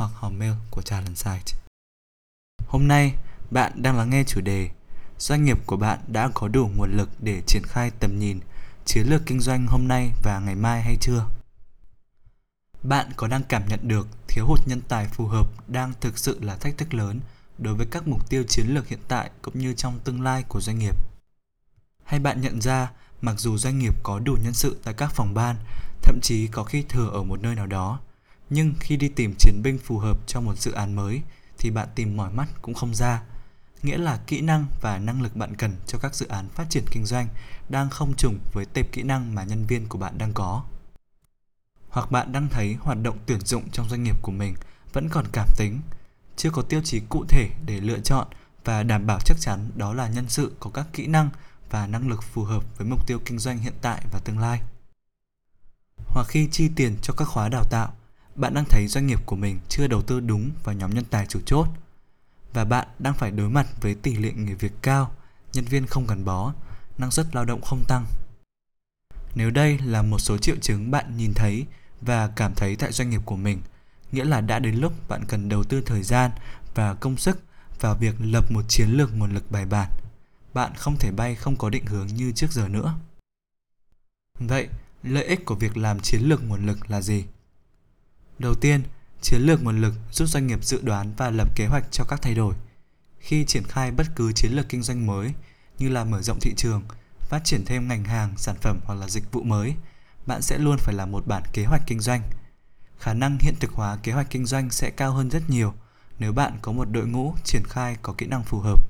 hoặc hòm mail của Talent Site. Hôm nay, bạn đang lắng nghe chủ đề Doanh nghiệp của bạn đã có đủ nguồn lực để triển khai tầm nhìn, chiến lược kinh doanh hôm nay và ngày mai hay chưa? Bạn có đang cảm nhận được thiếu hụt nhân tài phù hợp đang thực sự là thách thức lớn đối với các mục tiêu chiến lược hiện tại cũng như trong tương lai của doanh nghiệp? Hay bạn nhận ra mặc dù doanh nghiệp có đủ nhân sự tại các phòng ban, thậm chí có khi thừa ở một nơi nào đó, nhưng khi đi tìm chiến binh phù hợp cho một dự án mới thì bạn tìm mỏi mắt cũng không ra. Nghĩa là kỹ năng và năng lực bạn cần cho các dự án phát triển kinh doanh đang không trùng với tệp kỹ năng mà nhân viên của bạn đang có. Hoặc bạn đang thấy hoạt động tuyển dụng trong doanh nghiệp của mình vẫn còn cảm tính, chưa có tiêu chí cụ thể để lựa chọn và đảm bảo chắc chắn đó là nhân sự có các kỹ năng và năng lực phù hợp với mục tiêu kinh doanh hiện tại và tương lai. Hoặc khi chi tiền cho các khóa đào tạo, bạn đang thấy doanh nghiệp của mình chưa đầu tư đúng vào nhóm nhân tài chủ chốt và bạn đang phải đối mặt với tỷ lệ nghỉ việc cao, nhân viên không gắn bó, năng suất lao động không tăng. Nếu đây là một số triệu chứng bạn nhìn thấy và cảm thấy tại doanh nghiệp của mình, nghĩa là đã đến lúc bạn cần đầu tư thời gian và công sức vào việc lập một chiến lược nguồn lực bài bản. Bạn không thể bay không có định hướng như trước giờ nữa. Vậy, lợi ích của việc làm chiến lược nguồn lực là gì? Đầu tiên, chiến lược nguồn lực giúp doanh nghiệp dự đoán và lập kế hoạch cho các thay đổi. Khi triển khai bất cứ chiến lược kinh doanh mới như là mở rộng thị trường, phát triển thêm ngành hàng, sản phẩm hoặc là dịch vụ mới, bạn sẽ luôn phải làm một bản kế hoạch kinh doanh. Khả năng hiện thực hóa kế hoạch kinh doanh sẽ cao hơn rất nhiều nếu bạn có một đội ngũ triển khai có kỹ năng phù hợp.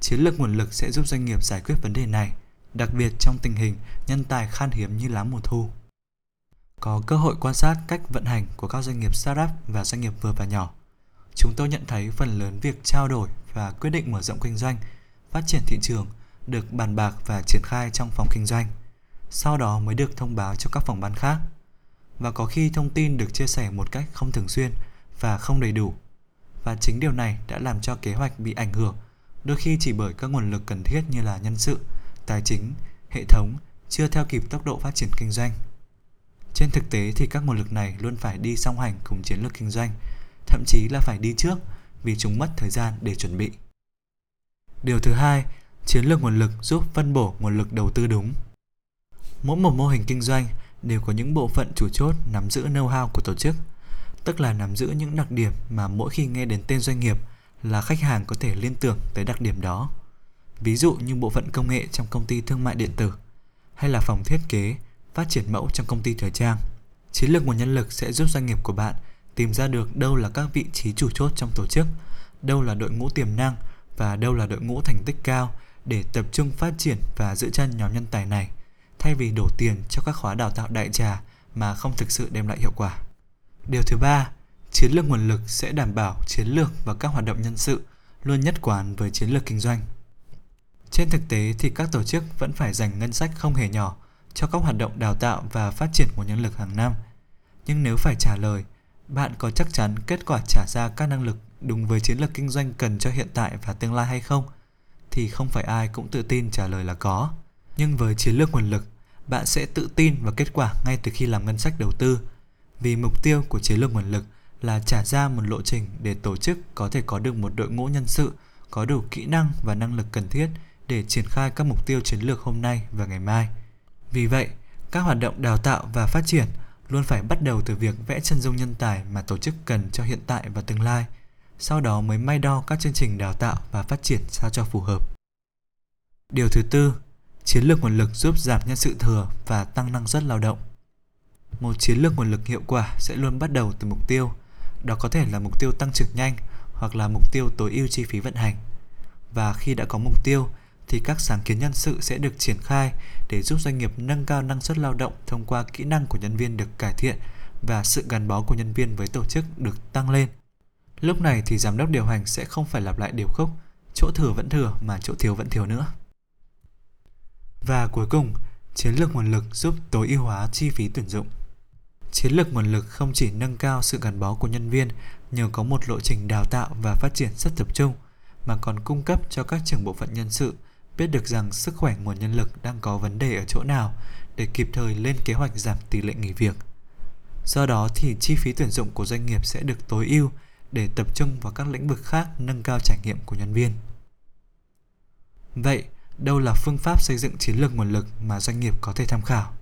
Chiến lược nguồn lực sẽ giúp doanh nghiệp giải quyết vấn đề này, đặc biệt trong tình hình nhân tài khan hiếm như lá mùa thu có cơ hội quan sát cách vận hành của các doanh nghiệp startup và doanh nghiệp vừa và nhỏ. Chúng tôi nhận thấy phần lớn việc trao đổi và quyết định mở rộng kinh doanh, phát triển thị trường được bàn bạc và triển khai trong phòng kinh doanh. Sau đó mới được thông báo cho các phòng ban khác. Và có khi thông tin được chia sẻ một cách không thường xuyên và không đầy đủ. Và chính điều này đã làm cho kế hoạch bị ảnh hưởng, đôi khi chỉ bởi các nguồn lực cần thiết như là nhân sự, tài chính, hệ thống chưa theo kịp tốc độ phát triển kinh doanh. Trên thực tế thì các nguồn lực này luôn phải đi song hành cùng chiến lược kinh doanh, thậm chí là phải đi trước vì chúng mất thời gian để chuẩn bị. Điều thứ hai, chiến lược nguồn lực giúp phân bổ nguồn lực đầu tư đúng. Mỗi một mô hình kinh doanh đều có những bộ phận chủ chốt nắm giữ know-how của tổ chức, tức là nắm giữ những đặc điểm mà mỗi khi nghe đến tên doanh nghiệp là khách hàng có thể liên tưởng tới đặc điểm đó. Ví dụ như bộ phận công nghệ trong công ty thương mại điện tử hay là phòng thiết kế phát triển mẫu trong công ty thời trang. Chiến lược nguồn nhân lực sẽ giúp doanh nghiệp của bạn tìm ra được đâu là các vị trí chủ chốt trong tổ chức, đâu là đội ngũ tiềm năng và đâu là đội ngũ thành tích cao để tập trung phát triển và giữ chân nhóm nhân tài này, thay vì đổ tiền cho các khóa đào tạo đại trà mà không thực sự đem lại hiệu quả. Điều thứ ba, chiến lược nguồn lực sẽ đảm bảo chiến lược và các hoạt động nhân sự luôn nhất quán với chiến lược kinh doanh. Trên thực tế thì các tổ chức vẫn phải dành ngân sách không hề nhỏ cho các hoạt động đào tạo và phát triển nguồn nhân lực hàng năm. Nhưng nếu phải trả lời, bạn có chắc chắn kết quả trả ra các năng lực đúng với chiến lược kinh doanh cần cho hiện tại và tương lai hay không? Thì không phải ai cũng tự tin trả lời là có. Nhưng với chiến lược nguồn lực, bạn sẽ tự tin vào kết quả ngay từ khi làm ngân sách đầu tư. Vì mục tiêu của chiến lược nguồn lực là trả ra một lộ trình để tổ chức có thể có được một đội ngũ nhân sự có đủ kỹ năng và năng lực cần thiết để triển khai các mục tiêu chiến lược hôm nay và ngày mai. Vì vậy, các hoạt động đào tạo và phát triển luôn phải bắt đầu từ việc vẽ chân dung nhân tài mà tổ chức cần cho hiện tại và tương lai, sau đó mới may đo các chương trình đào tạo và phát triển sao cho phù hợp. Điều thứ tư, chiến lược nguồn lực giúp giảm nhân sự thừa và tăng năng suất lao động. Một chiến lược nguồn lực hiệu quả sẽ luôn bắt đầu từ mục tiêu, đó có thể là mục tiêu tăng trưởng nhanh hoặc là mục tiêu tối ưu chi phí vận hành. Và khi đã có mục tiêu thì các sáng kiến nhân sự sẽ được triển khai để giúp doanh nghiệp nâng cao năng suất lao động thông qua kỹ năng của nhân viên được cải thiện và sự gắn bó của nhân viên với tổ chức được tăng lên. Lúc này thì giám đốc điều hành sẽ không phải lặp lại điều khúc chỗ thừa vẫn thừa mà chỗ thiếu vẫn thiếu nữa. Và cuối cùng, chiến lược nguồn lực giúp tối ưu hóa chi phí tuyển dụng. Chiến lược nguồn lực không chỉ nâng cao sự gắn bó của nhân viên nhờ có một lộ trình đào tạo và phát triển rất tập trung, mà còn cung cấp cho các trưởng bộ phận nhân sự biết được rằng sức khỏe nguồn nhân lực đang có vấn đề ở chỗ nào để kịp thời lên kế hoạch giảm tỷ lệ nghỉ việc. Do đó thì chi phí tuyển dụng của doanh nghiệp sẽ được tối ưu để tập trung vào các lĩnh vực khác nâng cao trải nghiệm của nhân viên. Vậy, đâu là phương pháp xây dựng chiến lược nguồn lực mà doanh nghiệp có thể tham khảo?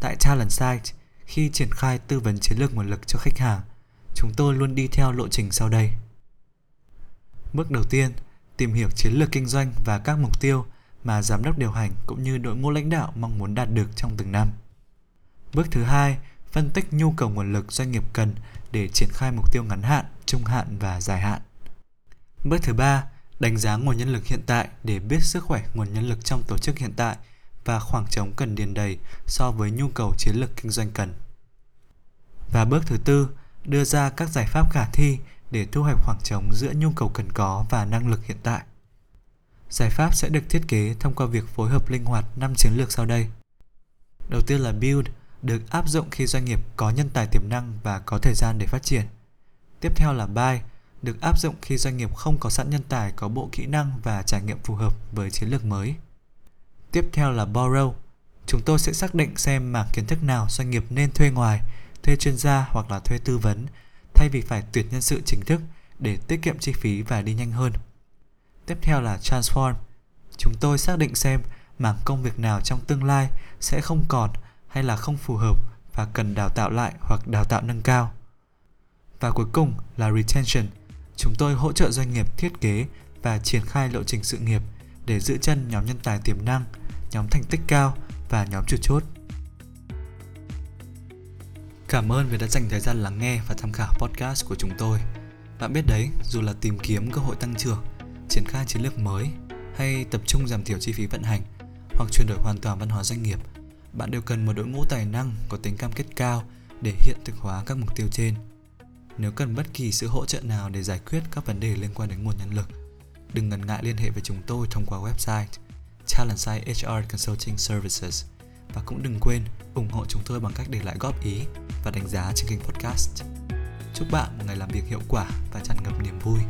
Tại Talent Site, khi triển khai tư vấn chiến lược nguồn lực cho khách hàng, chúng tôi luôn đi theo lộ trình sau đây. Bước đầu tiên, tìm hiểu chiến lược kinh doanh và các mục tiêu mà giám đốc điều hành cũng như đội ngũ lãnh đạo mong muốn đạt được trong từng năm. Bước thứ hai, phân tích nhu cầu nguồn lực doanh nghiệp cần để triển khai mục tiêu ngắn hạn, trung hạn và dài hạn. Bước thứ ba, đánh giá nguồn nhân lực hiện tại để biết sức khỏe nguồn nhân lực trong tổ chức hiện tại và khoảng trống cần điền đầy so với nhu cầu chiến lược kinh doanh cần. Và bước thứ tư, đưa ra các giải pháp khả thi để thu hẹp khoảng trống giữa nhu cầu cần có và năng lực hiện tại. Giải pháp sẽ được thiết kế thông qua việc phối hợp linh hoạt 5 chiến lược sau đây. Đầu tiên là build, được áp dụng khi doanh nghiệp có nhân tài tiềm năng và có thời gian để phát triển. Tiếp theo là buy, được áp dụng khi doanh nghiệp không có sẵn nhân tài có bộ kỹ năng và trải nghiệm phù hợp với chiến lược mới. Tiếp theo là borrow, chúng tôi sẽ xác định xem mảng kiến thức nào doanh nghiệp nên thuê ngoài, thuê chuyên gia hoặc là thuê tư vấn thay vì phải tuyển nhân sự chính thức để tiết kiệm chi phí và đi nhanh hơn. Tiếp theo là transform. Chúng tôi xác định xem mảng công việc nào trong tương lai sẽ không còn hay là không phù hợp và cần đào tạo lại hoặc đào tạo nâng cao. Và cuối cùng là retention. Chúng tôi hỗ trợ doanh nghiệp thiết kế và triển khai lộ trình sự nghiệp để giữ chân nhóm nhân tài tiềm năng, nhóm thành tích cao và nhóm chủ chốt. Cảm ơn vì đã dành thời gian lắng nghe và tham khảo podcast của chúng tôi. Bạn biết đấy, dù là tìm kiếm cơ hội tăng trưởng, triển khai chiến lược mới hay tập trung giảm thiểu chi phí vận hành hoặc chuyển đổi hoàn toàn văn hóa doanh nghiệp, bạn đều cần một đội ngũ tài năng có tính cam kết cao để hiện thực hóa các mục tiêu trên. Nếu cần bất kỳ sự hỗ trợ nào để giải quyết các vấn đề liên quan đến nguồn nhân lực, đừng ngần ngại liên hệ với chúng tôi thông qua website Talentside HR Consulting Services và cũng đừng quên ủng hộ chúng tôi bằng cách để lại góp ý và đánh giá trên kênh podcast. Chúc bạn một ngày làm việc hiệu quả và tràn ngập niềm vui.